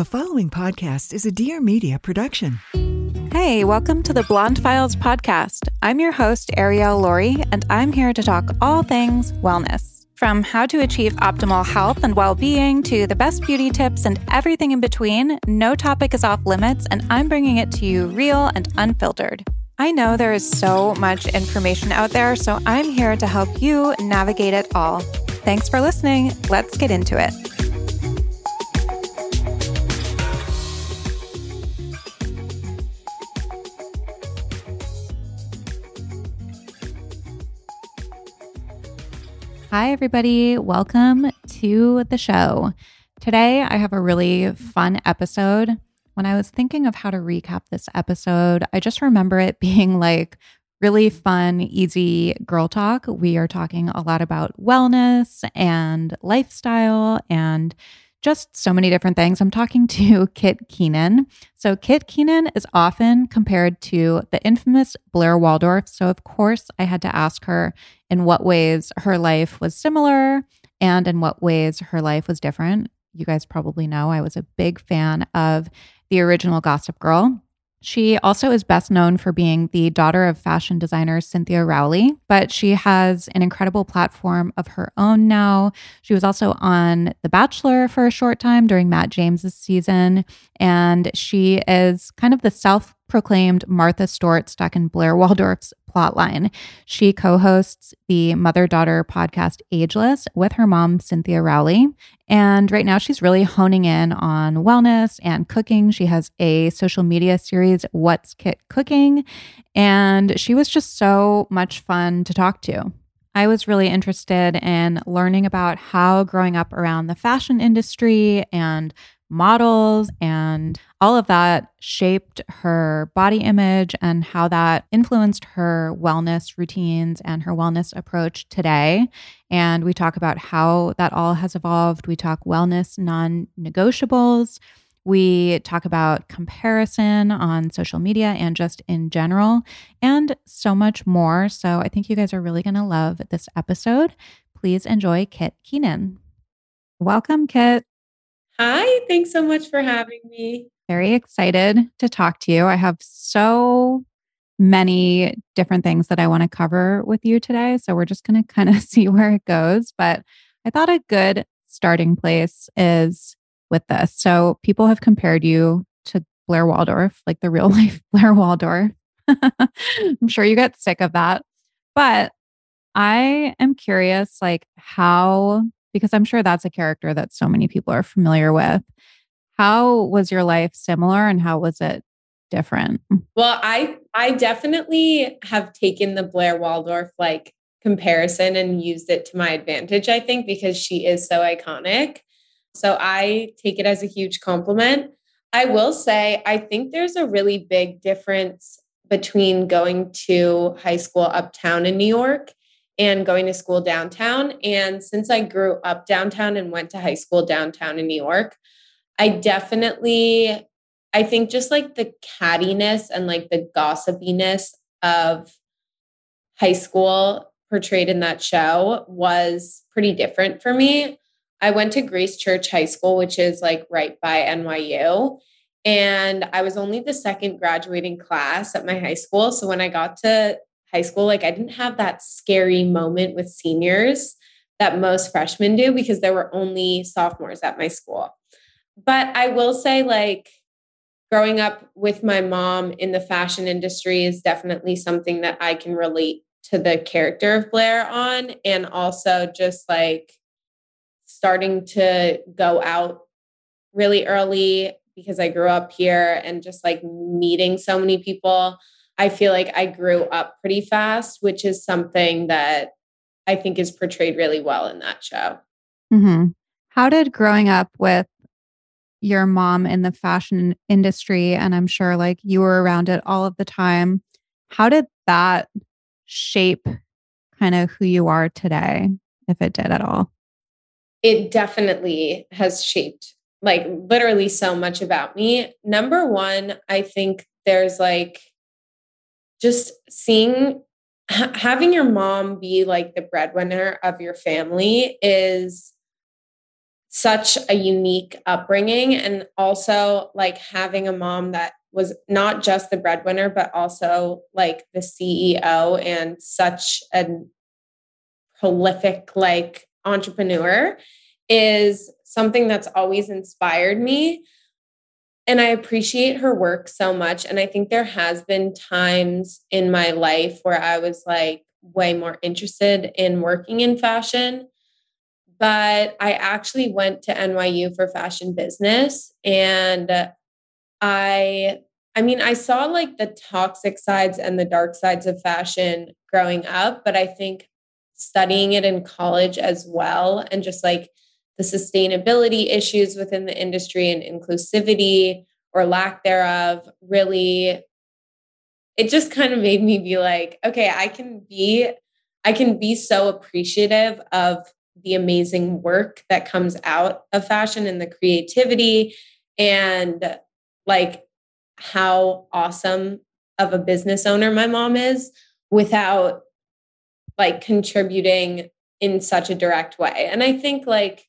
The following podcast is a Dear Media production. Hey, welcome to the Blonde Files podcast. I'm your host, Ariel Lorre, and I'm here to talk all things wellness. From how to achieve optimal health and well being to the best beauty tips and everything in between, no topic is off limits, and I'm bringing it to you real and unfiltered. I know there is so much information out there, so I'm here to help you navigate it all. Thanks for listening. Let's get into it. Hi, everybody. Welcome to the show. Today, I have a really fun episode. When I was thinking of how to recap this episode, I just remember it being like really fun, easy girl talk. We are talking a lot about wellness and lifestyle and just so many different things. I'm talking to Kit Keenan. So, Kit Keenan is often compared to the infamous Blair Waldorf. So, of course, I had to ask her in what ways her life was similar and in what ways her life was different. You guys probably know I was a big fan of the original Gossip Girl. She also is best known for being the daughter of fashion designer Cynthia Rowley, but she has an incredible platform of her own now. She was also on The Bachelor for a short time during Matt James's season, and she is kind of the self proclaimed Martha Stewart stuck in Blair Waldorf's plotline. She co hosts the mother daughter podcast Ageless with her mom, Cynthia Rowley. And right now, she's really honing in on wellness and cooking. She has a social media series, What's Kit Cooking? And she was just so much fun to talk to. I was really interested in learning about how growing up around the fashion industry and models and all of that shaped her body image and how that influenced her wellness routines and her wellness approach today. And we talk about how that all has evolved. We talk wellness non negotiables. We talk about comparison on social media and just in general, and so much more. So I think you guys are really going to love this episode. Please enjoy Kit Keenan. Welcome, Kit. Hi, thanks so much for having me. Very excited to talk to you. I have so many different things that I want to cover with you today. So we're just going to kind of see where it goes. But I thought a good starting place is with this. So people have compared you to Blair Waldorf, like the real life Blair Waldorf. I'm sure you get sick of that. But I am curious, like, how, because I'm sure that's a character that so many people are familiar with. How was your life similar and how was it different? Well, I I definitely have taken the Blair Waldorf like comparison and used it to my advantage, I think, because she is so iconic. So I take it as a huge compliment. I will say, I think there's a really big difference between going to high school uptown in New York and going to school downtown. And since I grew up downtown and went to high school downtown in New York, I definitely, I think just like the cattiness and like the gossipiness of high school portrayed in that show was pretty different for me. I went to Grace Church High School, which is like right by NYU. And I was only the second graduating class at my high school. So when I got to high school, like I didn't have that scary moment with seniors that most freshmen do because there were only sophomores at my school. But I will say, like, growing up with my mom in the fashion industry is definitely something that I can relate to the character of Blair on. And also just like starting to go out really early because I grew up here and just like meeting so many people. I feel like I grew up pretty fast, which is something that I think is portrayed really well in that show. Mm-hmm. How did growing up with your mom in the fashion industry, and I'm sure like you were around it all of the time, how did that shape kind of who you are today, if it did at all? It definitely has shaped like literally so much about me. Number one, I think there's like just seeing having your mom be like the breadwinner of your family is such a unique upbringing. And also like having a mom that was not just the breadwinner but also like the CEO and such a prolific like entrepreneur is something that's always inspired me and I appreciate her work so much and I think there has been times in my life where I was like way more interested in working in fashion but I actually went to NYU for fashion business and I I mean I saw like the toxic sides and the dark sides of fashion growing up but I think studying it in college as well and just like the sustainability issues within the industry and inclusivity or lack thereof really it just kind of made me be like okay I can be I can be so appreciative of the amazing work that comes out of fashion and the creativity and like how awesome of a business owner my mom is without like contributing in such a direct way. And I think like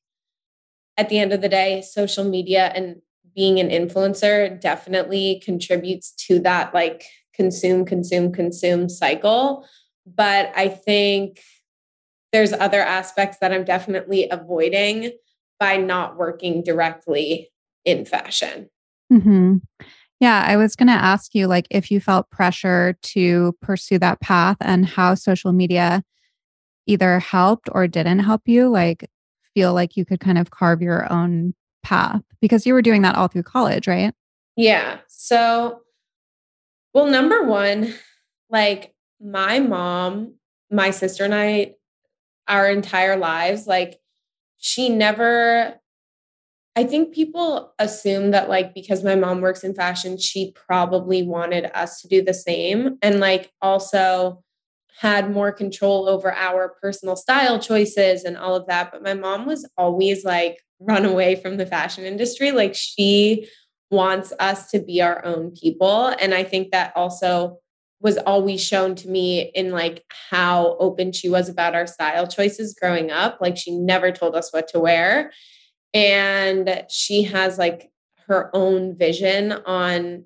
at the end of the day, social media and being an influencer definitely contributes to that like consume, consume, consume cycle. But I think there's other aspects that I'm definitely avoiding by not working directly in fashion. Mm-hmm. Yeah, I was going to ask you like if you felt pressure to pursue that path and how social media either helped or didn't help you like feel like you could kind of carve your own path because you were doing that all through college, right? Yeah. So well number 1 like my mom, my sister and I our entire lives. Like she never I think people assume that like because my mom works in fashion, she probably wanted us to do the same and like also had more control over our personal style choices and all of that. But my mom was always like run away from the fashion industry. Like she wants us to be our own people. And I think that also was always shown to me in like how open she was about our style choices growing up. Like she never told us what to wear. And she has like her own vision on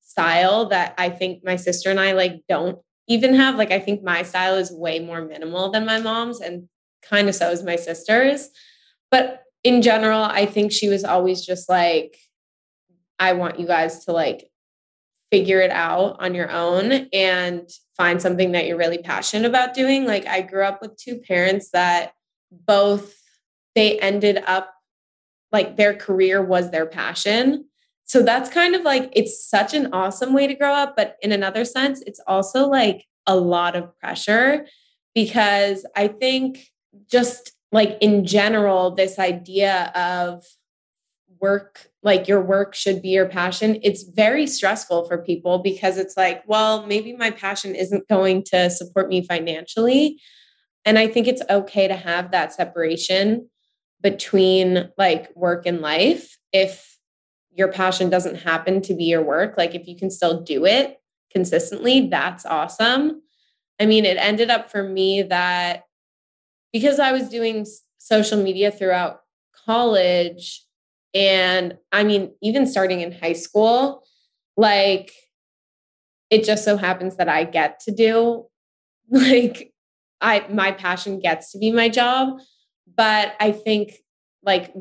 style that I think my sister and I like don't even have. Like I think my style is way more minimal than my mom's and kind of so is my sister's. But in general, I think she was always just like, I want you guys to like figure it out on your own and find something that you're really passionate about doing. Like I grew up with two parents that both they ended up like their career was their passion. So that's kind of like it's such an awesome way to grow up, but in another sense it's also like a lot of pressure because I think just like in general this idea of work like your work should be your passion it's very stressful for people because it's like well maybe my passion isn't going to support me financially. And i think it's okay to have that separation between like work and life if your passion doesn't happen to be your work like if you can still do it consistently that's awesome i mean it ended up for me that because i was doing social media throughout college and I mean, even starting in high school, like it just so happens that I get to do like I my passion gets to be my job. But I think like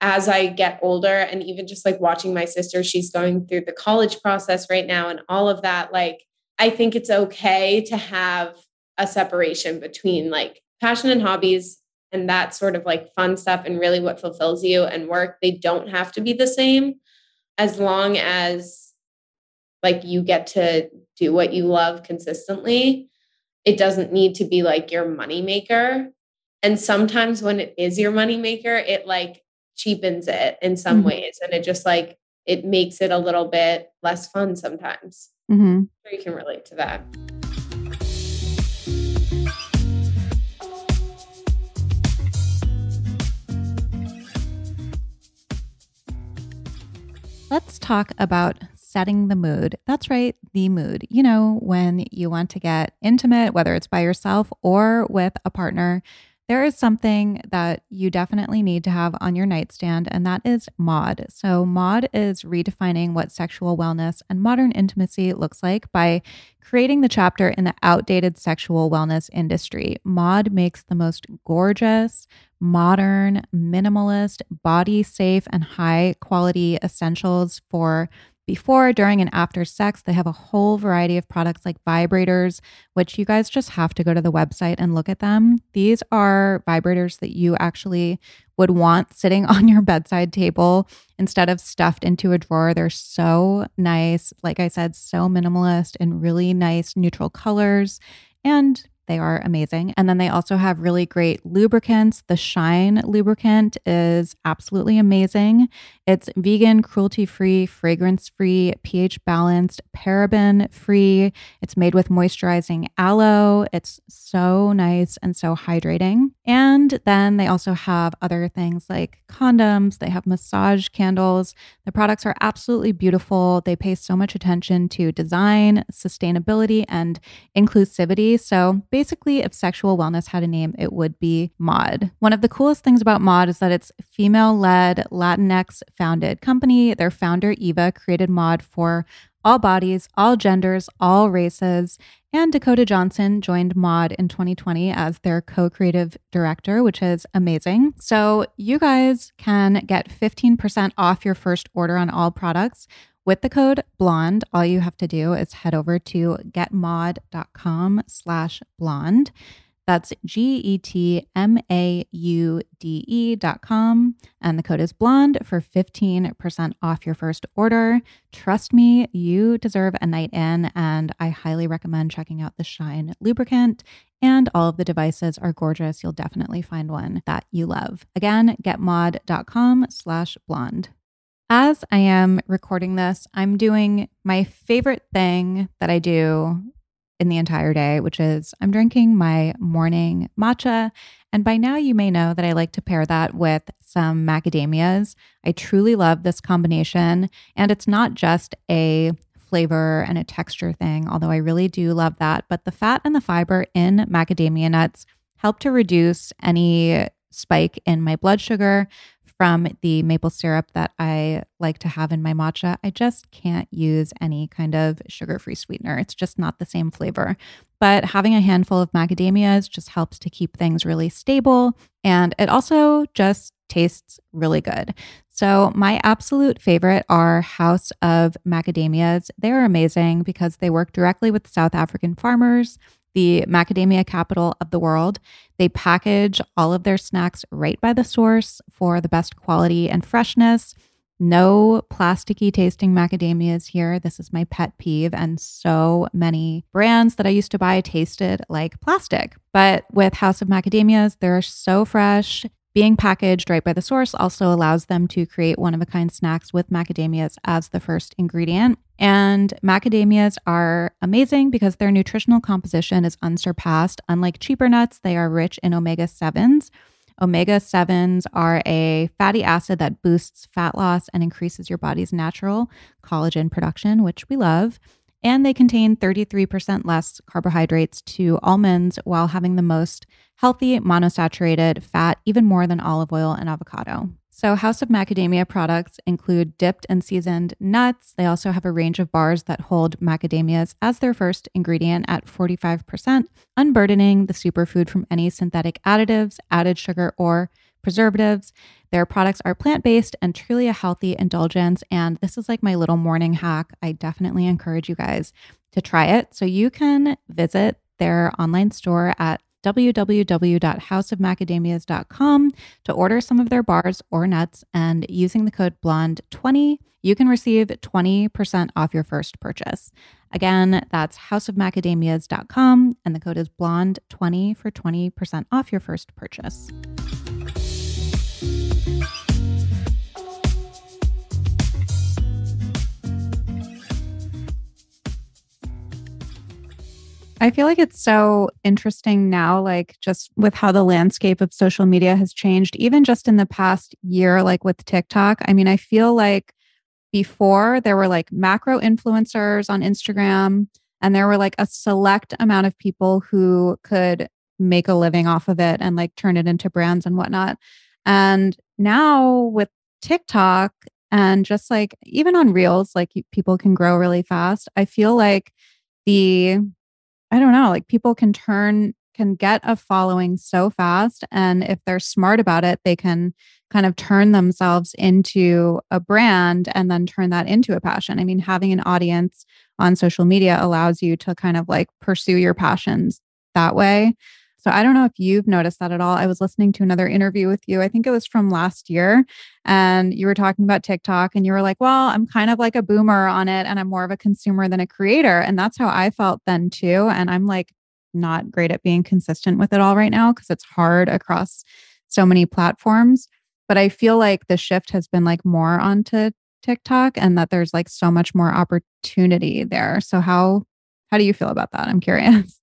as I get older and even just like watching my sister, she's going through the college process right now and all of that, like I think it's okay to have a separation between like passion and hobbies and that sort of like fun stuff and really what fulfills you and work. They don't have to be the same as long as like you get to do what you love consistently. It doesn't need to be like your money maker. And sometimes when it is your money maker it like cheapens it in some mm-hmm. ways and it just like it makes it a little bit less fun sometimes mm-hmm. you can relate to that Let's talk about setting the mood. That's right, the mood. You know, when you want to get intimate, whether it's by yourself or with a partner, there is something that you definitely need to have on your nightstand, and that is Maude. So, Maude is redefining what sexual wellness and modern intimacy looks like by creating the chapter in the outdated sexual wellness industry. Maude makes the most gorgeous, modern, minimalist, body safe, and high quality essentials for before, during, and after sex. They have a whole variety of products like vibrators, which you guys just have to go to the website and look at them. These are vibrators that you actually would want sitting on your bedside table instead of stuffed into a drawer. They're so nice. Like I said, so minimalist and really nice neutral colors. And they are amazing. And then they also have really great lubricants. The Shine lubricant is absolutely amazing. It's vegan, cruelty free, fragrance free, pH balanced, paraben free. It's made with moisturizing aloe. It's so nice and so hydrating. And then they also have other things like condoms, they have massage candles. The products are absolutely beautiful. They pay so much attention to design, sustainability, and inclusivity. So basically, if sexual wellness had a name, it would be Maude. One of the coolest things about Maude is that it's female led, Latinx founded company. Their founder, Eva, created Maude for all bodies, all genders, all races. And Dakota Johnson joined Maude in 2020 as their co creative director, which is amazing. So you guys can get 15% off your first order on all products with the code blonde, all you have to do is head over to getmaude.com slash blonde. That's G E T M A U D E dot com. And the code is blonde for 15% off your first order. Trust me, you deserve a night in, and I highly recommend checking out the Shine lubricant. And all of the devices are gorgeous. You'll definitely find one that you love. Again, getmaude.com slash blonde. As I am recording this, I'm doing my favorite thing that I do in the entire day, which is I'm drinking my morning matcha. And by now, you may know that I like to pair that with some macadamias. I truly love this combination. And it's not just a flavor and a texture thing, although I really do love that. But the fat and the fiber in macadamia nuts help to reduce any spike in my blood sugar, from the maple syrup that I like to have in my matcha. I just can't use any kind of sugar free sweetener. It's just not the same flavor. But having a handful of macadamias just helps to keep things really stable. And it also just tastes really good. So, my absolute favorite are House of Macadamias. They're amazing because they work directly with South African farmers the macadamia capital of the world. They package all of their snacks right by the source for the best quality and freshness. No plasticky tasting macadamias here. This is my pet peeve. And so many brands that I used to buy tasted like plastic. But with House of Macadamias, they're so fresh. Being packaged right by the source also allows them to create one of a kind snacks with macadamias as the first ingredient. And macadamias are amazing because their nutritional composition is unsurpassed. Unlike cheaper nuts, they are rich in omega 7s. Omega 7s are a fatty acid that boosts fat loss and increases your body's natural collagen production, which we love and they contain 33% less carbohydrates to almonds while having the most healthy monosaturated fat, even more than olive oil and avocado. So, House of Macadamia products include dipped and seasoned nuts. They also have a range of bars that hold macadamias as their first ingredient at 45%, unburdening the superfood from any synthetic additives, added sugar, or preservatives. Their products are plant based and truly a healthy indulgence. And this is like my little morning hack. I definitely encourage you guys to try it. So you can visit their online store at www.houseofmacadamias.com to order some of their bars or nuts. And using the code BLONDE20, you can receive 20% off your first purchase. Again, that's houseofmacadamias.com, and the code is BLONDE20 for 20% off your first purchase. I feel like it's so interesting now, like just with how the landscape of social media has changed, even just in the past year, like with TikTok. I mean, I feel like before there were like macro influencers on Instagram, and there were like a select amount of people who could make a living off of it and like turn it into brands and whatnot. And now with TikTok and just like even on Reels, like people can grow really fast. I feel like the, I don't know, like people can turn, can get a following so fast. And if they're smart about it, they can kind of turn themselves into a brand and then turn that into a passion. I mean, having an audience on social media allows you to kind of like pursue your passions that way. So I don't know if you've noticed that at all. I was listening to another interview with you. I think it was from last year. And you were talking about TikTok and you were like, well, I'm kind of like a boomer on it and I'm more of a consumer than a creator. And that's how I felt then too. And I'm like not great at being consistent with it all right now because it's hard across so many platforms. But I feel like the shift has been like more onto TikTok and that there's like so much more opportunity there. So how how do you feel about that? I'm curious.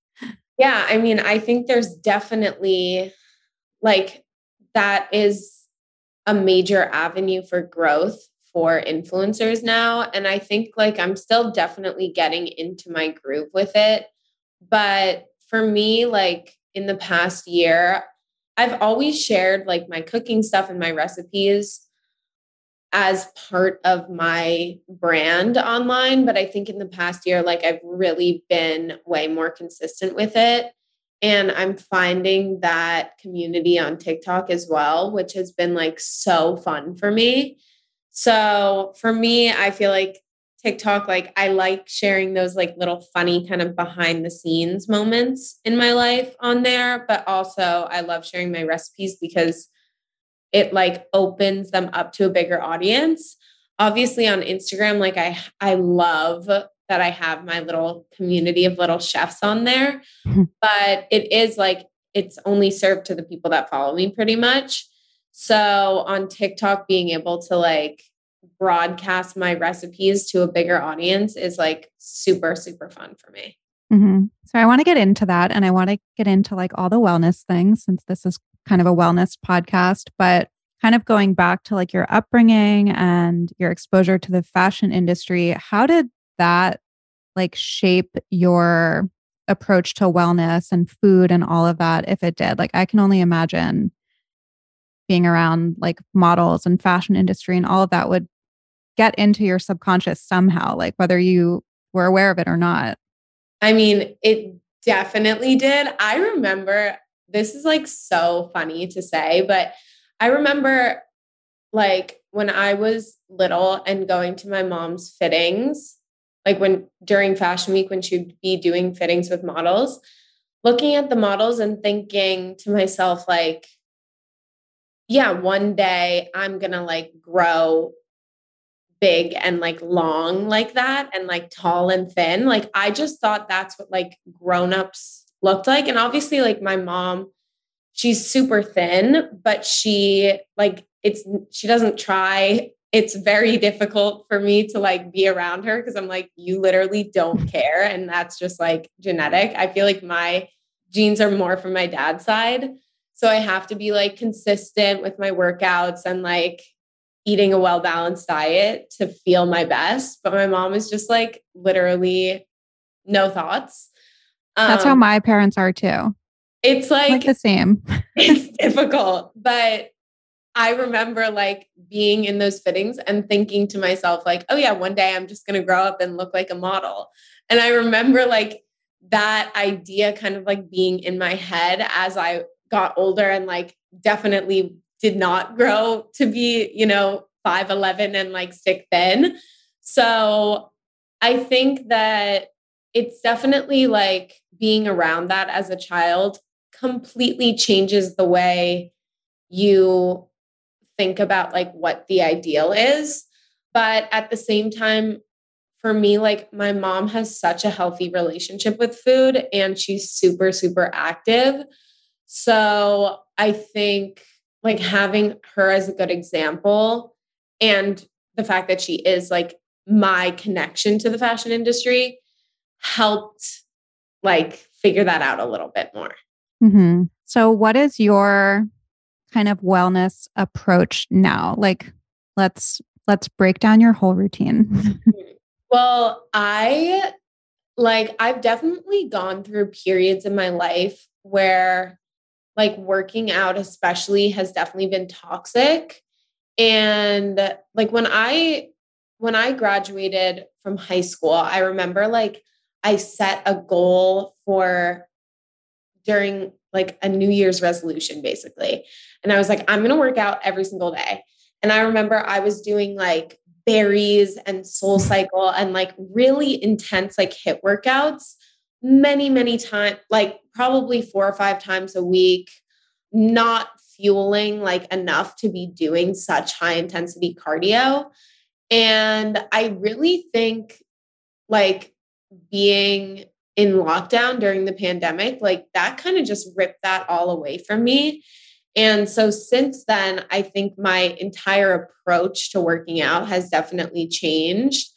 Yeah, I mean, I think there's definitely like that is a major avenue for growth for influencers now and I think like I'm still definitely getting into my groove with it. But for me like in the past year, I've always shared like my cooking stuff and my recipes as part of my brand online. But I think in the past year, like I've really been way more consistent with it. And I'm finding that community on TikTok as well, which has been like so fun for me. So for me, I feel like TikTok, like I like sharing those like little funny kind of behind the scenes moments in my life on there. But also, I love sharing my recipes because it like opens them up to a bigger audience. Obviously on Instagram like I I love that I have my little community of little chefs on there, but it is like it's only served to the people that follow me pretty much. So on TikTok being able to like broadcast my recipes to a bigger audience is like super super fun for me. Mm-hmm. So I want to get into that and I want to get into like all the wellness things since this is kind of a wellness podcast, but kind of going back to like your upbringing and your exposure to the fashion industry, how did that like shape your approach to wellness and food and all of that if it did? Like I can only imagine being around like models and fashion industry and all of that would get into your subconscious somehow, like whether you were aware of it or not. I mean, it definitely did. I remember this is like so funny to say, but I remember like when I was little and going to my mom's fittings, like when during fashion week, when she'd be doing fittings with models, looking at the models and thinking to myself, like, yeah, one day I'm gonna like grow big and like long like that and like tall and thin. Like I just thought that's what like grown-ups looked like. And obviously, like my mom, she's super thin, but she like it's she doesn't try. It's very difficult for me to like be around her because I'm like, you literally don't care. And that's just like genetic. I feel like my genes are more from my dad's side. So I have to be like consistent with my workouts and like eating a well balanced diet to feel my best. But my mom is just like literally no thoughts. That's how um, my parents are too. It's like, like the same. it's difficult. But I remember like being in those fittings and thinking to myself, like, oh, yeah, one day I'm just going to grow up and look like a model. And I remember like that idea kind of like being in my head as I got older and like definitely did not grow to be, you know, 5'11 and like stick thin. So I think that it's definitely like being around that as a child completely changes the way you think about like what the ideal is. But at the same time, for me, like my mom has such a healthy relationship with food and she's super, super active. So I think like having her as a good example and the fact that she is like my connection to the fashion industry helped like figure that out a little bit more. Mm-hmm. So, what is your kind of wellness approach now? Like, let's let's break down your whole routine. well, I like I've definitely gone through periods in my life where like working out especially has definitely been toxic and like when i when i graduated from high school i remember like i set a goal for during like a new year's resolution basically and i was like i'm going to work out every single day and i remember i was doing like Barry's and SoulCycle and like really intense like HIIT workouts many many times like probably four or five times a week not fueling like enough to be doing such high intensity cardio. And I really think like being in lockdown during the pandemic, like that kind of just ripped that all away from me. And so since then, I think my entire approach to working out has definitely changed.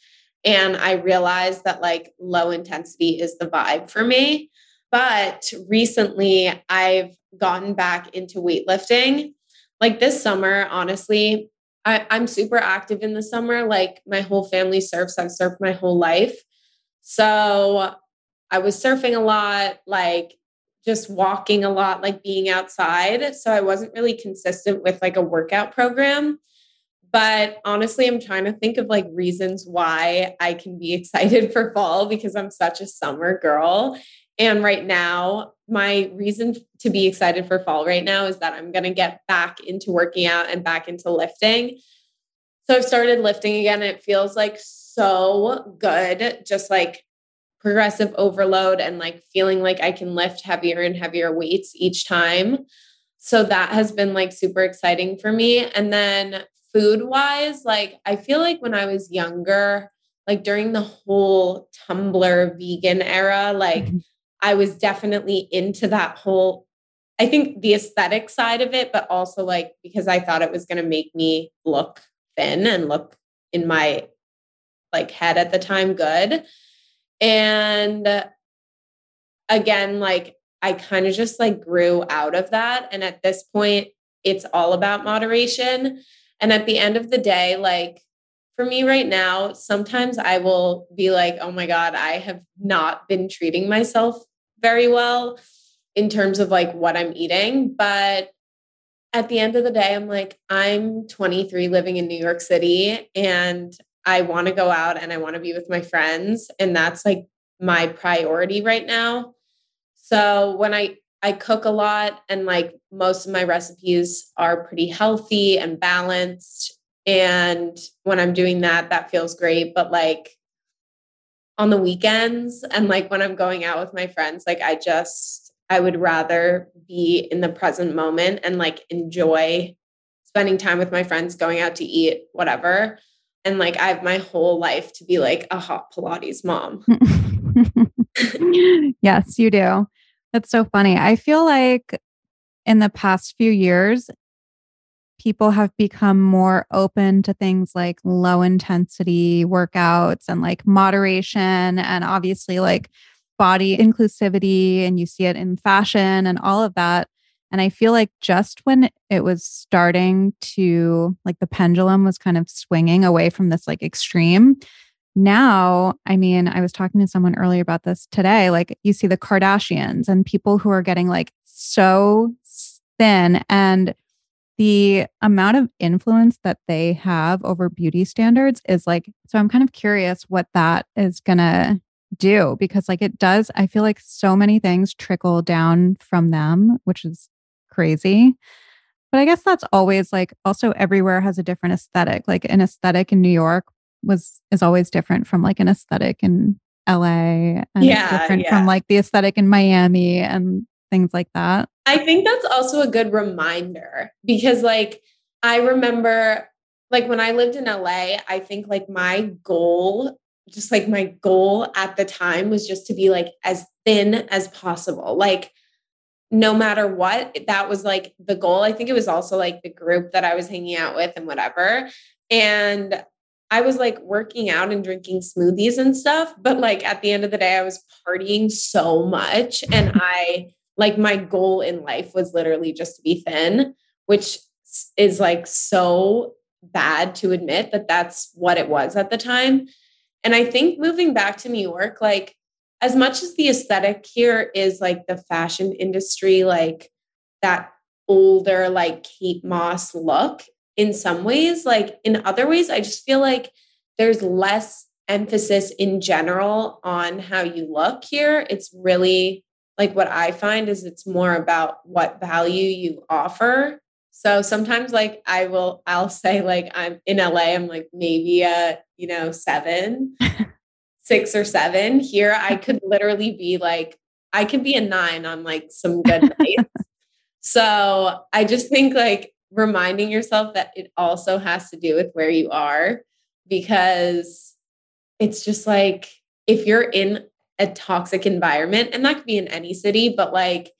And I realized that like low intensity is the vibe for me. But recently, I've gotten back into weightlifting. Like this summer, honestly, I, am super active in the summer. Like my whole family surfs, I've surfed my whole life. So I was surfing a lot, like just walking a lot, like being outside. So I wasn't really consistent with like a workout program. But honestly, I'm trying to think of like reasons why I can be excited for fall because I'm such a summer girl. And right now, my reason to be excited for fall right now is that I'm going to get back into working out and back into lifting. So I've started lifting again. It feels like good, just like progressive overload and like feeling like I can lift heavier and heavier weights each time. So that has been like super exciting for me. And then food wise, like I feel like when I was younger, like during the whole Tumblr vegan era, like mm-hmm. I was definitely into that whole, I think the aesthetic side of it, but also like because I thought it was going to make me look thin and look in my like head at the time good. And again, like I kind of just like grew out of that. And at this point, it's all about moderation. And at the end of the day, like for me right now, sometimes I will be like, oh my God, I have not been treating myself very well in terms of like what I'm eating. But at the end of the day, I'm like, I'm 23 living in New York City and I want to go out and I want to be with my friends. And that's like my priority right now. So when I I cook a lot and like most of my recipes are pretty healthy and balanced and when I'm doing that, that feels great. But like on the weekends and like when I'm going out with my friends, like I just, I would rather be in the present moment and like enjoy spending time with my friends, going out to eat, whatever. And like I have my whole life to be like a hot Pilates mom. yes, you do. That's so funny. I feel like in the past few years, people have become more open to things like low intensity workouts and like moderation and obviously like body inclusivity and you see it in fashion and all of that and i feel like just when it was starting to like the pendulum was kind of swinging away from this like extreme now i mean i was talking to someone earlier about this today like you see the kardashians and people who are getting like so thin and the amount of influence that they have over beauty standards is like so i'm kind of curious what that is going to do because like it does i feel like so many things trickle down from them which is crazy but i guess that's always like also everywhere has a different aesthetic like an aesthetic in new york was is always different from like an aesthetic in la and yeah, different yeah. from like the aesthetic in miami and things like that. I think that's also a good reminder because, like, I remember, like, when I lived in LA, I think, like, my goal, just like my goal at the time was just to be like as thin as possible. Like, no matter what, that was like the goal. I think it was also like the group that I was hanging out with and whatever. And I was like working out and drinking smoothies and stuff, but like at the end of the day, I was partying so much and I like my goal in life was literally just to be thin, which is like so bad to admit that that's what it was at the time. And I think moving back to New York, like as much as the aesthetic here is like the fashion industry, like that older, like Kate Moss look, in some ways, like in other ways, I just feel like there's less emphasis in general on how you look here. It's really like what I find is it's more about what value you offer. So sometimes like I will I'll say like I'm in LA I'm like maybe a, you know, 7, 6 or 7. Here I could literally be like I could be a 9 on like some good nights. so I just think like reminding yourself that it also has to do with where you are because it's just like if you're in a toxic environment, and that could be in any city, but like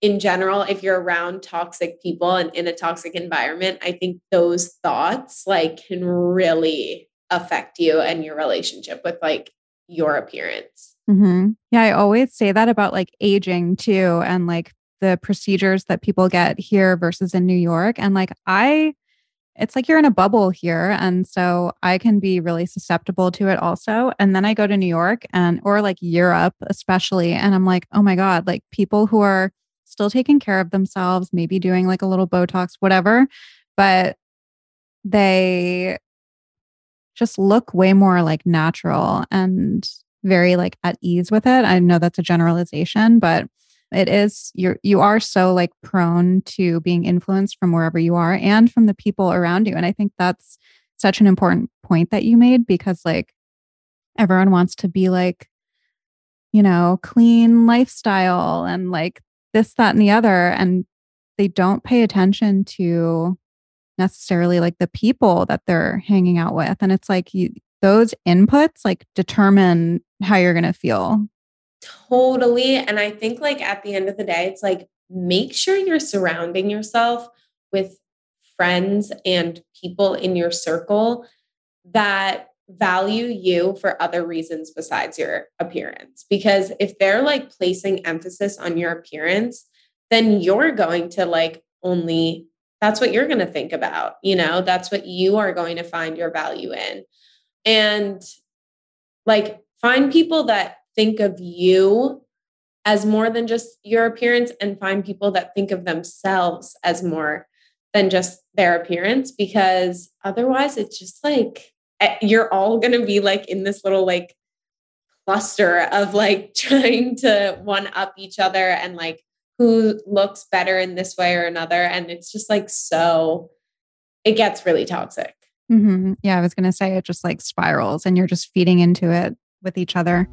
in general, if you're around toxic people and in a toxic environment, I think those thoughts like can really affect you and your relationship with like your appearance. Mm-hmm. Yeah, I always say that about like aging too, and like the procedures that people get here versus in New York. And like, I it's like you're in a bubble here and so i can be really susceptible to it also and then i go to new york and or like europe especially and i'm like oh my god like people who are still taking care of themselves maybe doing like a little botox whatever but they just look way more like natural and very like at ease with it. I know that's a generalization but it is you're you are so like prone to being influenced from wherever you are and from the people around you. And i think that's such an important point that you made because like everyone wants to be like you know clean lifestyle and like this that and the other and they don't pay attention to necessarily like the people that they're hanging out with and it's like you those inputs like determine how you're going to feel Totally. And I think, like, at the end of the day, it's like make sure you're surrounding yourself with friends and people in your circle that value you for other reasons besides your appearance. Because if they're like placing emphasis on your appearance, then you're going to like only, that's what you're going to think about. You know, that's what you are going to find your value in. And like, find people that think of you as more than just your appearance and find people that think of themselves as more than just their appearance because otherwise it's just like eh, you're all going to be like in this little like cluster of like trying to one up each other and like who looks better in this way or another. And it's just like so it gets really toxic. Mm-hmm. yeah i was going to say it just like spirals and you're just feeding into it with each other.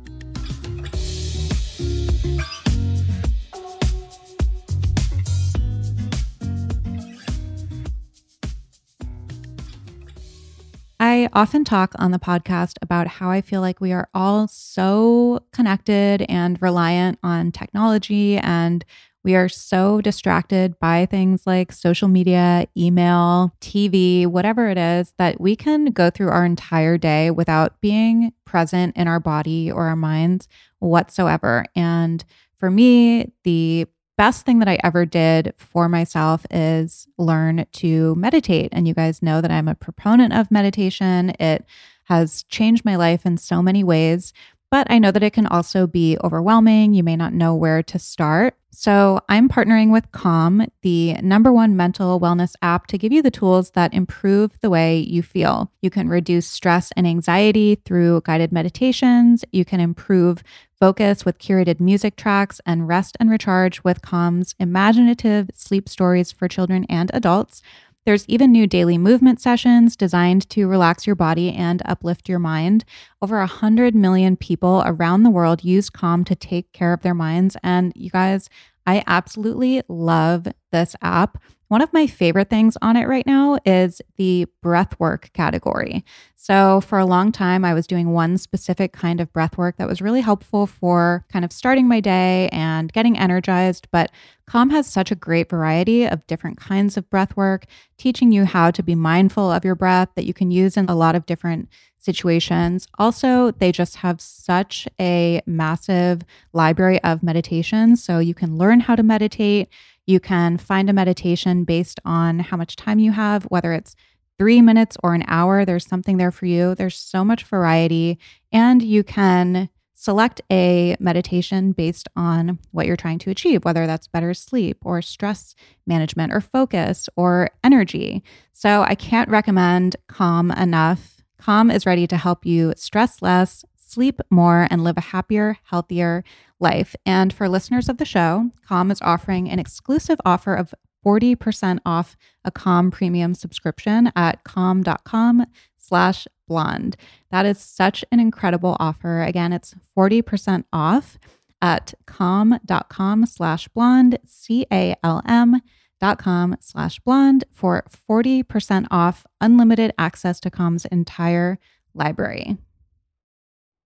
I often talk on the podcast about how I feel like we are all so connected and reliant on technology, and we are so distracted by things like social media, email, TV, whatever it is, that we can go through our entire day without being present in our body or our minds whatsoever. And for me, the best thing that I ever did for myself is learn to meditate. And you guys know that I'm a proponent of meditation. It has changed my life in so many ways, but I know that it can also be overwhelming. You may not know where to start. So, I'm partnering with Calm, the number one mental wellness app, to give you the tools that improve the way you feel. You can reduce stress and anxiety through guided meditations. You can improve focus with curated music tracks and rest and recharge with Calm's imaginative sleep stories for children and adults. There's even new daily movement sessions designed to relax your body and uplift your mind. Over 100 million people around the world use Calm to take care of their minds. And you guys, I absolutely love this app. One of my favorite things on it right now is the breath work category. So, for a long time, I was doing one specific kind of breath work that was really helpful for kind of starting my day and getting energized. But Calm has such a great variety of different kinds of breath work, teaching you how to be mindful of your breath that you can use in a lot of different situations. Also, they just have such a massive library of meditations. So, you can learn how to meditate. You can find a meditation based on how much time you have, whether it's three minutes or an hour. There's something there for you. There's so much variety, and you can select a meditation based on what you're trying to achieve, whether that's better sleep or stress management or focus or energy. So I can't recommend Calm enough. Calm is ready to help you stress less, sleep more, and live a happier, healthier life. And for listeners of the show, Calm is offering an exclusive offer of 40% off a Calm premium subscription at calm.com slash blonde. That is such an incredible offer. Again, it's 40% off at calm.com slash blonde, C-A-L-M dot com slash blonde for 40% off unlimited access to Calm's entire library.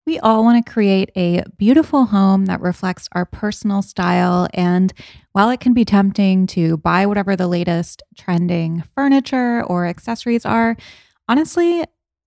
We all want to create a beautiful home that reflects our personal style. And while it can be tempting to buy whatever the latest trending furniture or accessories are, honestly,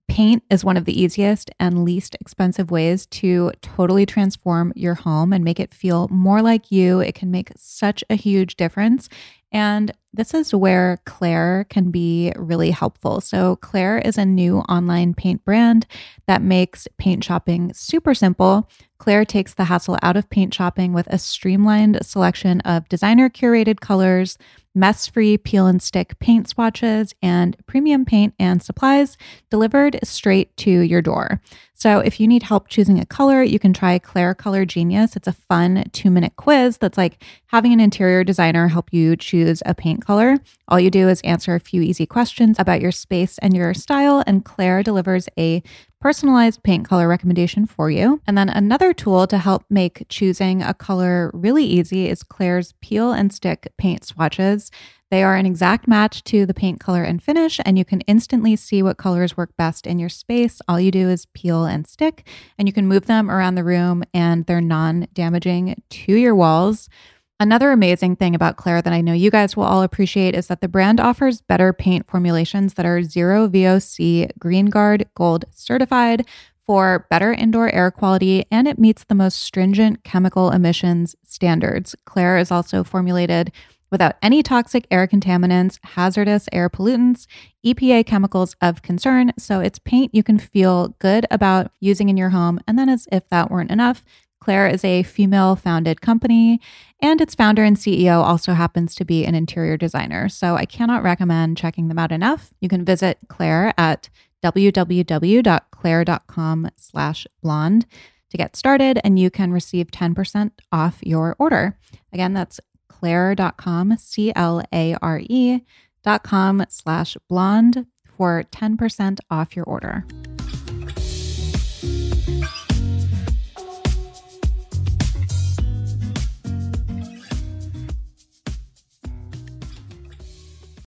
paint is one of the easiest and least expensive ways to totally transform your home and make it feel more like you. It can make such a huge difference. And this is where Clare can be really helpful. So, Clare is a new online paint brand that makes paint shopping super simple. Clare takes the hassle out of paint shopping with a streamlined selection of designer curated colors, mess free peel and stick paint swatches, and premium paint and supplies delivered straight to your door. So, if you need help choosing a color, you can try Clare Color Genius. It's a fun two minute quiz that's like having an interior designer help you choose a paint color. All you do is answer a few easy questions about your space and your style, and Clare delivers a personalized paint color recommendation for you. And then another tool to help make choosing a color really easy is Clare's peel and stick paint swatches. They are an exact match to the paint color and finish, and you can instantly see what colors work best in your space. All you do is peel and stick, and you can move them around the room, and they're non damaging to your walls. Another amazing thing about Clare that I know you guys will all appreciate is that the brand offers better paint formulations that are zero VOC Green Guard Gold certified for better indoor air quality and it meets the most stringent chemical emissions standards. Clare is also formulated without any toxic air contaminants, hazardous air pollutants, EPA chemicals of concern. So it's paint you can feel good about using in your home. And then, as if that weren't enough, Clare is a female founded company, and its founder and CEO also happens to be an interior designer. So I cannot recommend checking them out enough. You can visit Clare at www.clare.com slash blonde to get started, and you can receive 10% off your order. Again, that's clare.com, C L A R E dot com slash blonde for 10% off your order.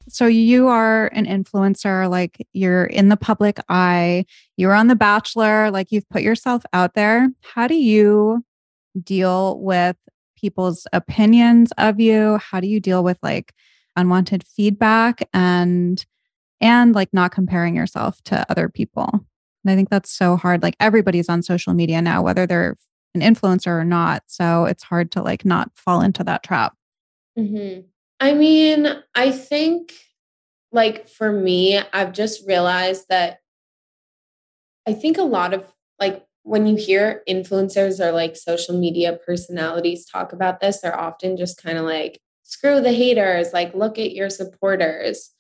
So you are an influencer, like you're in the public eye, you're on The Bachelor, like you've put yourself out there. How do you deal with people's opinions of you? How do you deal with like unwanted feedback and and like not comparing yourself to other people? And I think that's so hard. Like everybody's on social media now, whether they're an influencer or not. So it's hard to like not fall into that trap. Mm-hmm. I mean, I think like for me, I've just realized that I think a lot of like when you hear influencers or like social media personalities talk about this, they're often just kind of like, screw the haters, like, look at your supporters.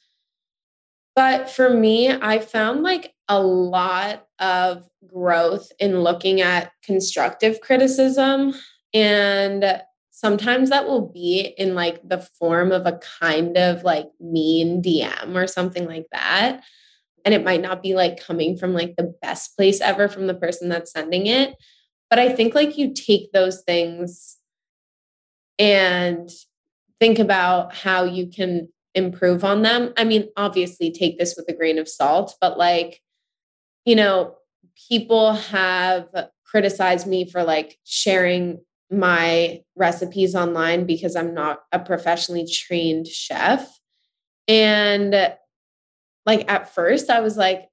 But for me, I found like a lot of growth in looking at constructive criticism. And sometimes that will be in like the form of a kind of like mean DM or something like that. And it might not be like coming from like the best place ever from the person that's sending it. But I think like you take those things and think about how you can improve on them. I mean, obviously take this with a grain of salt, but like, you know, people have criticized me for like sharing my recipes online because I'm not a professionally trained chef. And like at first I was like,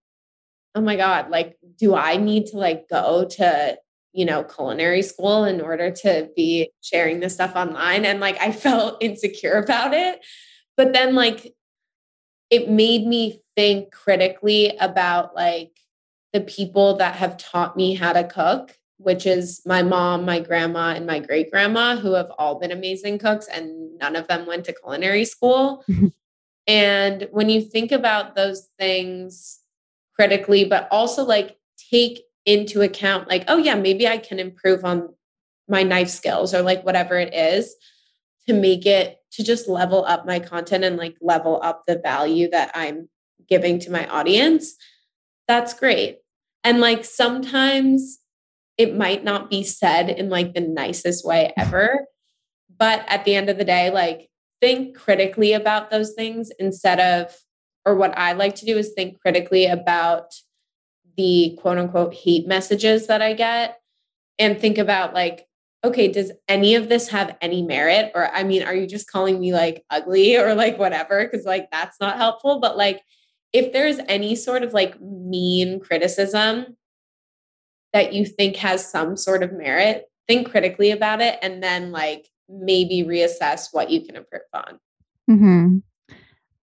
oh my God, like, do I need to like go to, you know, culinary school in order to be sharing this stuff online? And like I felt insecure about it. But then like it made me think critically about like the people that have taught me how to cook which is my mom, my grandma, and my great grandma, who have all been amazing cooks, and none of them went to culinary school. and when you think about those things critically, but also like take into account, like, oh, yeah, maybe I can improve on my knife skills or like whatever it is to make it to just level up my content and like level up the value that I'm giving to my audience. That's great. And like sometimes it might not be said in like the nicest way ever. But at the end of the day, like think critically about those things instead of, or what I like to do is think critically about the quote unquote hate messages that I get and think about like, okay, does any of this have any merit? Or I mean, are you just calling me like ugly or like whatever? Cause like that's not helpful. But like, if there's any sort of like mean criticism that you think has some sort of merit, think critically about it and then like maybe reassess what you can improve on. Mm-hmm.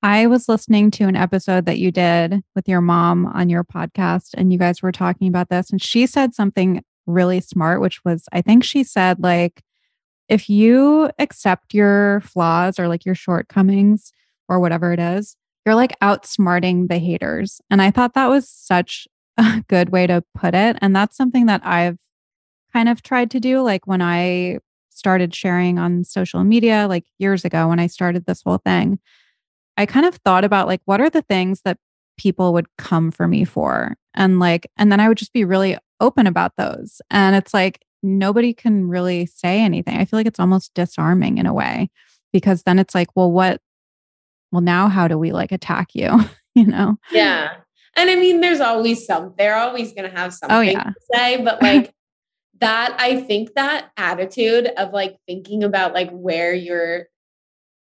I was listening to an episode that you did with your mom on your podcast, and you guys were talking about this. And she said something really smart, which was I think she said, like, if you accept your flaws or like your shortcomings or whatever it is, you're like outsmarting the haters. And I thought that was such a good way to put it. And that's something that I've kind of tried to do. Like when I started sharing on social media, like years ago when I started this whole thing, I kind of thought about like, what are the things that people would come for me for? And like, and then I would just be really open about those. And it's like, nobody can really say anything. I feel like it's almost disarming in a way because then it's like, well, what, well, now how do we like attack you? you know? Yeah. And I mean, there's always some, they're always going to have oh, something oh, yeah. to say, but like that, I think that attitude of like thinking about like where your,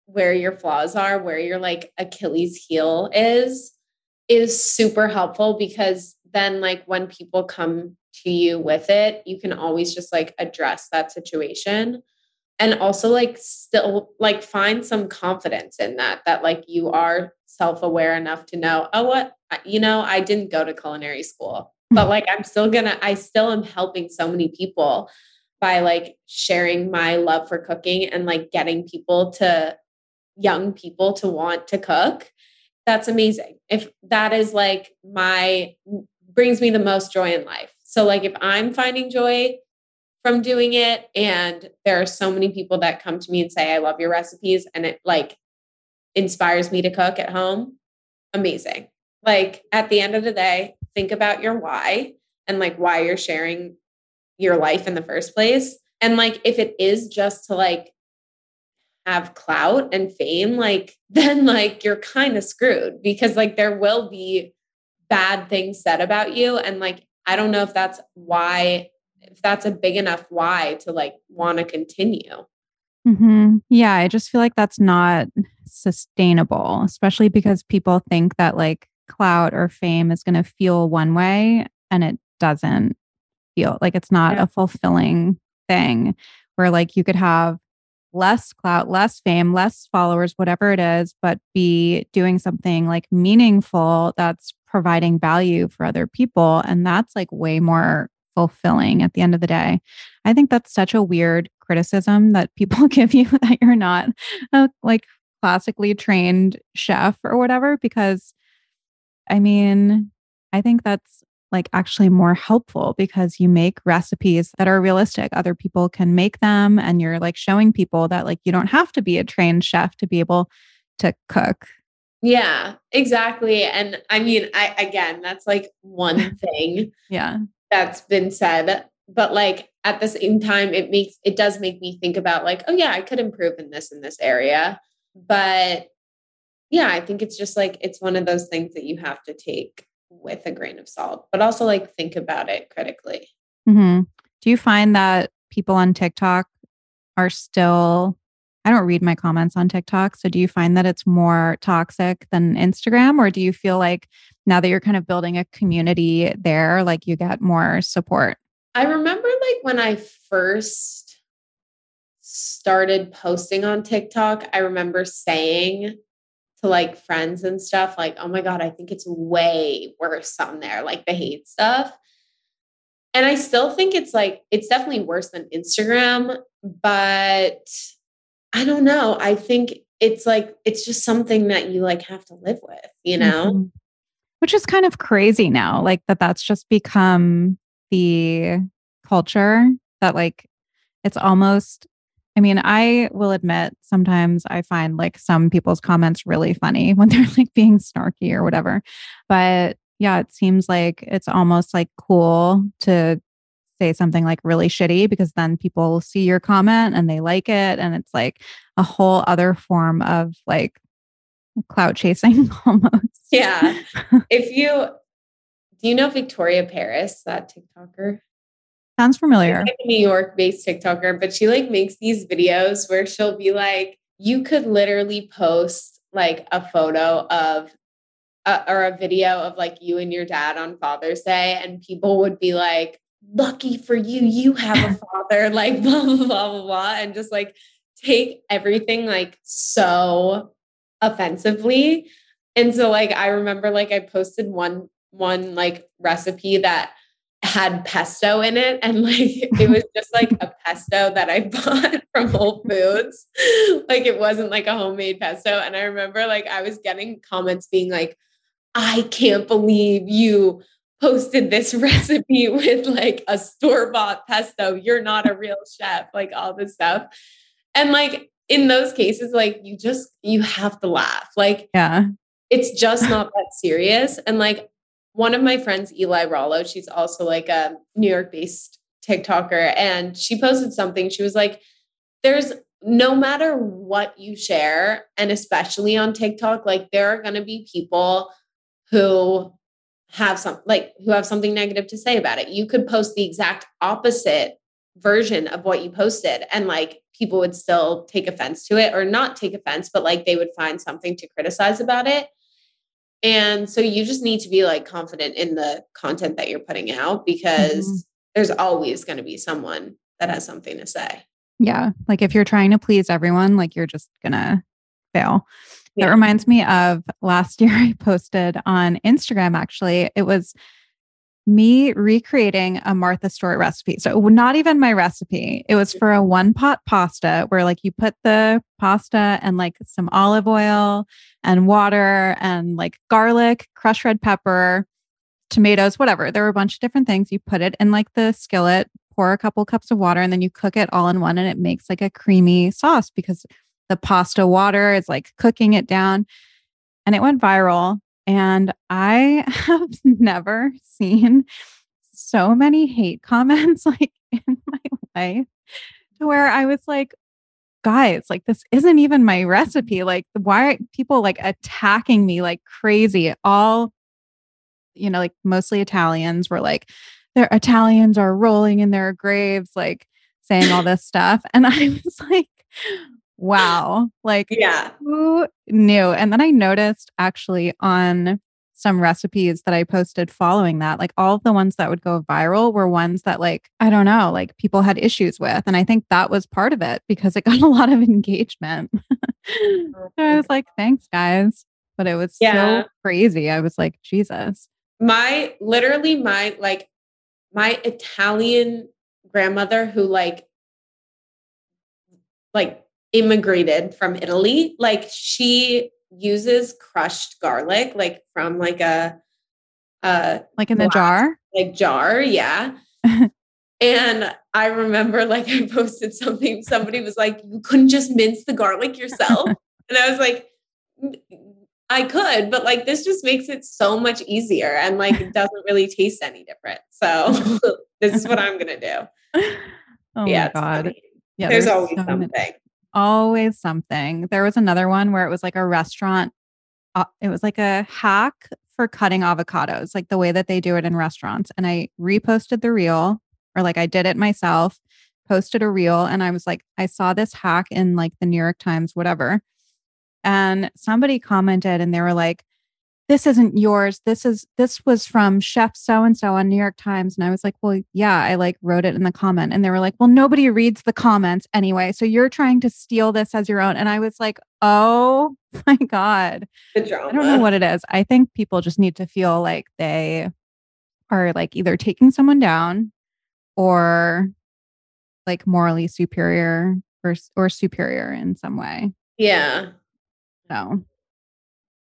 where your flaws are, where your like Achilles heel is, is super helpful because then like when people come to you with it, you can always just like address that situation and also like still like find some confidence in that that like you are self-aware enough to know oh what? You know i didn't go to culinary school but like i'm still gonna i still am helping so many people by like sharing my love for cooking and like getting people to young people to want to cook that's amazing if that is like my brings me the most joy in life so like if i'm finding joy from doing it. And there are so many people that come to me and say, I love your recipes. And it like inspires me to cook at home. Amazing. Like at the end of the day, think about your why and like why you're sharing your life in the first place. And like if it is just to like have clout and fame, like then like you're kind of screwed because like there will be bad things said about you. And like I don't know if that's why if that's a big enough why to like want to continue. Mm-hmm. Yeah, I just feel like that's not sustainable, especially because people think that like clout or fame is going to feel one way and it doesn't feel like it's not yeah. a fulfilling thing where like you could have less clout, less fame, less followers, whatever it is, but be doing something like meaningful that's providing value for other people. And that's like way more fulfilling at the end of the day. I think that's such a weird criticism that people give you that you're not a like classically trained chef or whatever because I mean, I think that's like actually more helpful because you make recipes that are realistic. Other people can make them and you're like showing people that like you don't have to be a trained chef to be able to cook. Yeah, exactly. And I mean, I again, that's like one thing. yeah that's been said but like at the same time it makes it does make me think about like oh yeah i could improve in this in this area but yeah i think it's just like it's one of those things that you have to take with a grain of salt but also like think about it critically mm-hmm. do you find that people on tiktok are still I don't read my comments on TikTok. So do you find that it's more toxic than Instagram? Or do you feel like now that you're kind of building a community there, like you get more support? I remember like when I first started posting on TikTok, I remember saying to like friends and stuff, like, oh my God, I think it's way worse on there, like the hate stuff. and I still think it's like, it's definitely worse than Instagram, but I don't know. I think it's like, it's just something that you like have to live with, you know? Mm-hmm. Which is kind of crazy now, like that that's just become the culture that like it's almost I mean, I will admit sometimes I find like some people's comments really funny when they're like being snarky or whatever. But yeah, it seems like it's almost like cool to say something like really shitty because then people see your comment and they like it. And it's like a whole other form of like clout chasing almost. Yeah. if you do you know Victoria Paris, that TikToker? Sounds familiar. New York based TikToker, but she like makes these videos where she'll be like, you could literally post like a photo of uh, or a video of like you and your dad on Father's Day, and people would be like, lucky for you, you have a father, like blah, blah, blah, blah, blah, and just like take everything like so offensively. And so like I remember like I posted one one like recipe that had pesto in it and like it was just like a pesto that I bought from Whole Foods. like it wasn't like a homemade pesto and I remember like I was getting comments being like I can't believe you posted this recipe with like a store-bought pesto. You're not a real chef, like all this stuff. And like in those cases like you just you have to laugh. Like yeah. It's just not that serious and like one of my friends, Eli Rollo, she's also like a New York based TikToker, and she posted something. She was like, There's no matter what you share, and especially on TikTok, like there are going to be people who have some like who have something negative to say about it. You could post the exact opposite version of what you posted and like people would still take offense to it or not take offense but like they would find something to criticize about it and so you just need to be like confident in the content that you're putting out because mm-hmm. there's always going to be someone that has something to say. Yeah. Like if you're trying to please everyone, like you're just going to fail. Yeah. That reminds me of last year I posted on Instagram actually. It was me recreating a Martha Stewart recipe. So not even my recipe. It was for a one pot pasta where like you put the pasta and like some olive oil and water and like garlic, crushed red pepper, tomatoes, whatever. There were a bunch of different things. You put it in like the skillet, pour a couple cups of water and then you cook it all in one and it makes like a creamy sauce because the pasta water is like cooking it down. And it went viral and I have never seen so many hate comments like in my life to where I was like, guys, like this isn't even my recipe. Like, why are people like attacking me like crazy? All, you know, like mostly Italians were like, their Italians are rolling in their graves, like saying all this stuff. And I was like, wow, like, yeah, who knew? And then I noticed actually on some recipes that I posted following that, like all of the ones that would go viral were ones that, like, I don't know, like people had issues with. And I think that was part of it because it got a lot of engagement. Oh, so I was like, thanks, guys. But it was yeah. so crazy. I was like, Jesus. My literally, my like, my Italian grandmother who like, like immigrated from Italy, like she uses crushed garlic, like from like a, uh, like in the jar, like jar, yeah. and I remember, like, I posted something. Somebody was like, "You couldn't just mince the garlic yourself," and I was like, "I could, but like this just makes it so much easier, and like it doesn't really taste any different." So this is what I'm gonna do. Oh yeah, my god. Yeah, there's, there's always so something. Many always something. There was another one where it was like a restaurant. Uh, it was like a hack for cutting avocados, like the way that they do it in restaurants. And I reposted the reel, or like I did it myself, posted a reel, and I was like, I saw this hack in like the New York Times, whatever. And somebody commented and they were like, this isn't yours. This is this was from chef so and so on New York Times. And I was like, well, yeah, I like wrote it in the comment. And they were like, well, nobody reads the comments anyway. So you're trying to steal this as your own. And I was like, oh my God. I don't know what it is. I think people just need to feel like they are like either taking someone down or like morally superior or, or superior in some way. Yeah. So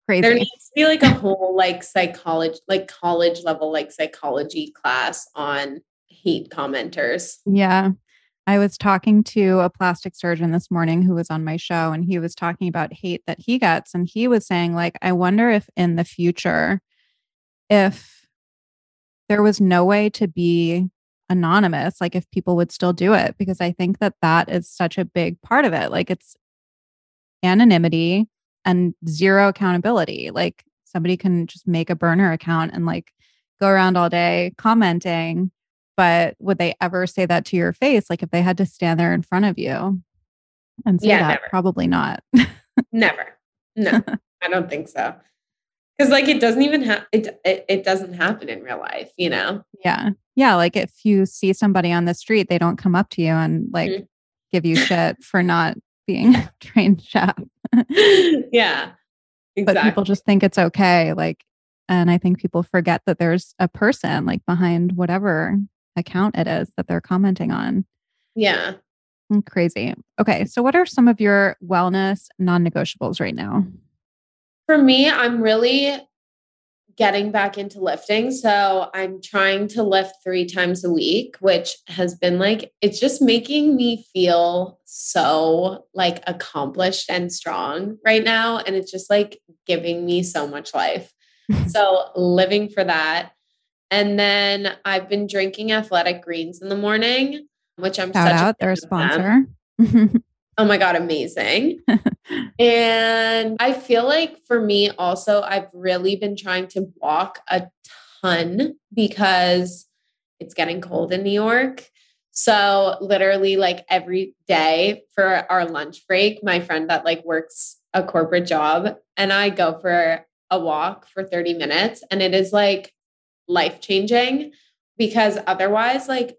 crazy. There needs to be like a whole like psychology, like college level, like psychology class on hate commenters. Yeah. I was talking to a plastic surgeon this morning who was on my show, and he was talking about hate that he gets. And he was saying, like, I wonder if in the future, if there was no way to be anonymous, like if people would still do it, because I think that that is such a big part of it. Like, it's anonymity and zero accountability. Like, somebody can just make a burner account and like go around all day commenting but would they ever say that to your face like if they had to stand there in front of you and say Yeah, that never. probably not Never. No, I don't think so. Because like it doesn't even have it, it. It doesn't happen in real life, you know. yeah yeah like if you see somebody on the street they don't come up to you and like Mhm. give you shit for not being a trained chef yeah, but people just think it's okay like and i think people forget that there's a person like behind whatever account it is that they're commenting on. Yeah. Mm, crazy. Okay so what are some of your wellness non-negotiables right now? For me, I'm really getting back into lifting. So I'm trying to lift three times a week, which has been like, it's just making me feel so like accomplished and strong right now. And it's just like giving me so much life. so living for that. And then I've been drinking athletic greens in the morning, which I'm shout such out a their fan sponsor Oh my God, amazing. and I feel like for me also, I've really been trying to walk a ton because it's getting cold in New York. So literally like every day for our lunch break, my friend that like works a corporate job and I go for a walk for 30 minutes and it is like life changing because otherwise like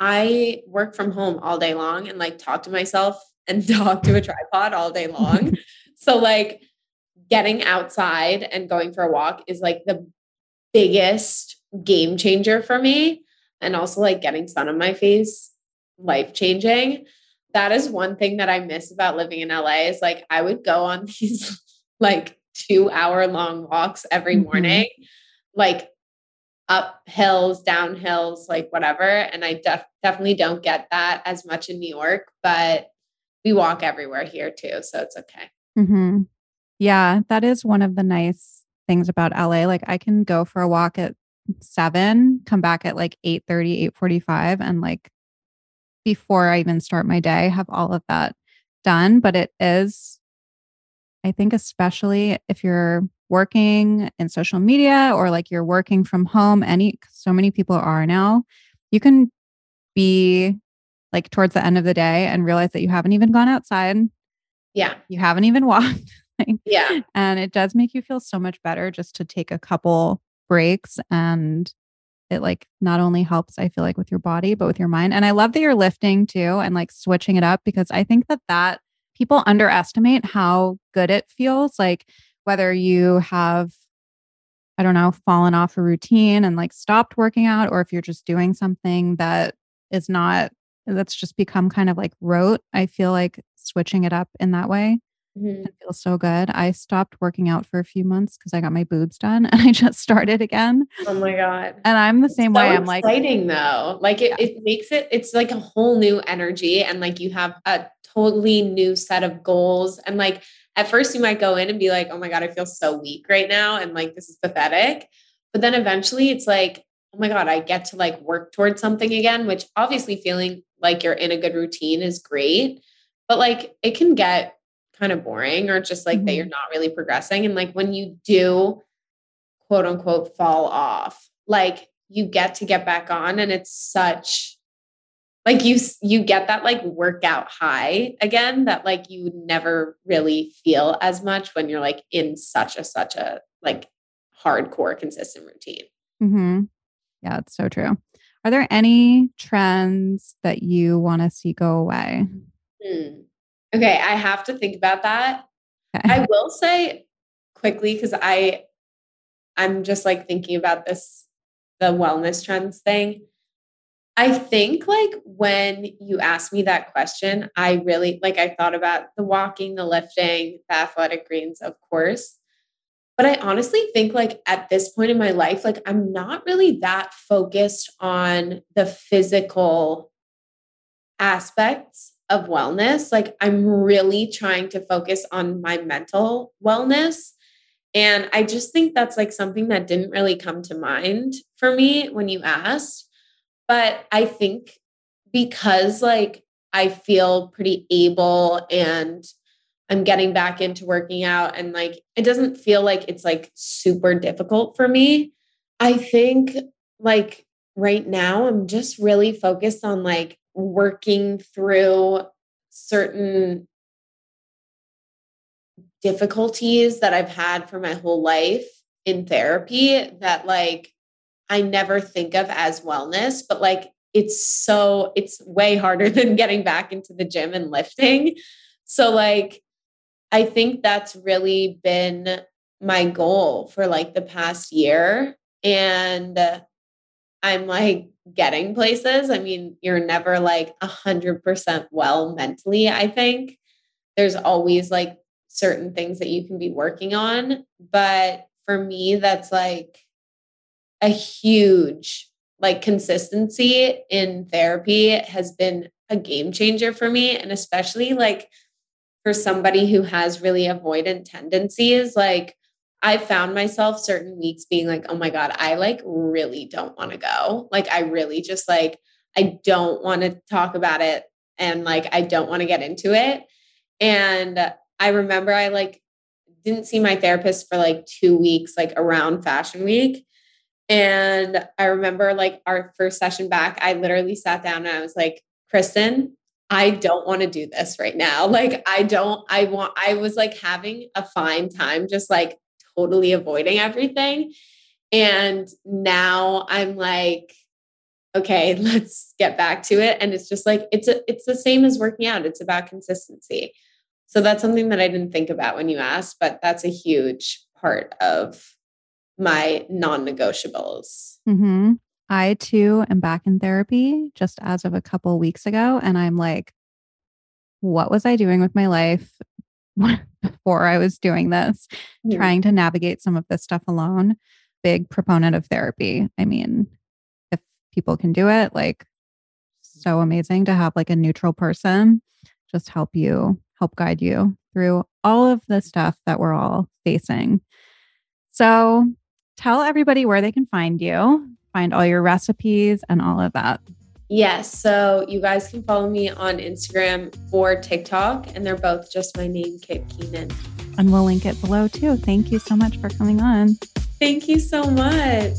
I work from home all day long and like talk to myself and talk to a tripod all day long. so like getting outside and going for a walk is like the biggest game changer for me and also like getting sun on my face life changing. That is one thing that I miss about living in LA is like I would go on these like 2 hour long walks every Mhm. morning like up hills, down hills, like whatever. And I def- definitely don't get that as much in New York, but we walk everywhere here too. So it's okay. hmm Yeah, that is one of the nice things about LA. Like I can go for a walk at seven, come back at like 8 845, and like before I even start my day, have all of that done. But it is, I think, especially if you're working in social media or like you're working from home, any so many people are now, you can be like towards the end of the day and realize that you haven't even gone outside Yeah. you haven't even walked. Yeah. and it does make you feel so much better just to take a couple breaks and it like not only helps I feel like with your body but with your mind. And I love that you're lifting too and like switching it up because I think that that people underestimate how good it feels like whether you have I don't know, fallen off a routine and like stopped working out or if you're just doing something that is not that's just become kind of like rote. I feel like switching it up in that way Mhm. it feels so good. I stopped working out for a few months because I got my boobs done and I just started again. Oh my God. And I'm the same so way. I'm like, exciting though. Like it, Yeah. it makes it, it's like a whole new energy and like you have a totally new set of goals. And like at first you might go in and be like, oh my God, I feel so weak right now. And like this is pathetic. But then eventually it's like, oh my God, I get to like work towards something again, which obviously feeling like you're in a good routine is great. But like it can get kind of boring or just like that Mhm. you're not really progressing. And like when you do quote unquote fall off, like you get to get back on and it's such like you you get that like workout high again that like you never really feel as much when you're like in such a such a like hardcore consistent routine. hmm yeah, it's so true. Are there any trends that you want to see go away? Hmm. Okay, I have to think about that. Okay. I will say quickly because I I'm just like thinking about this the wellness trends thing. I think like when you asked me that question, I really like I thought about the walking, the lifting, the athletic greens, of course. But I honestly think like at this point in my life, like I'm not really that focused on the physical aspects of wellness. Like I'm really trying to focus on my mental wellness. And I just think that's like something that didn't really come to mind for me when you asked. But I think because like I feel pretty able and I'm getting back into working out and like it doesn't feel like it's like super difficult for me. I think like right now I'm just really focused on like working through certain difficulties that I've had for my whole life in therapy that like I never think of as wellness, but like it's so, it's way harder than getting back into the gym and lifting. So, like, I think that's really been my goal for like the past year. And I'm like getting places. I mean, you're never like a hundred percent well mentally, I think. There's always like certain things that you can be working on. But for me, that's like a huge like consistency in therapy has been a game changer for me and especially like for somebody who has really avoidant tendencies like I found myself certain weeks being like, oh my God, I like really don't want to go. Like, I really just like, I don't want to talk about it. And like, I don't want to get into it. And I remember I like didn't see my therapist for like two weeks, like around fashion week. And I remember like our first session back, I literally sat down and I was like, Kristen, I don't want to do this right now. Like, I don't, I want, I was like having a fine time, just like totally avoiding everything. And now I'm like, okay, let's get back to it. And it's just like, it's a, it's the same as working out. It's about consistency. So that's something that I didn't think about when you asked, but that's a huge part of my non negotiables. Mm-hmm. I too am back in therapy just as of a couple weeks ago. And I'm like, what was I doing with my life before I was doing this? Mm-hmm. Trying to navigate some of this stuff alone. Big proponent of therapy. I mean, if people can do it, like, so amazing to have like a neutral person just help you, help guide you through all of the stuff that we're all facing. So, tell everybody where they can find you, find all your recipes and all of that. Yes. So you guys can follow me on Instagram or TikTok, and they're both just my name, Kit Keenan. And we'll link it below too. Thank you so much for coming on. Thank you so much.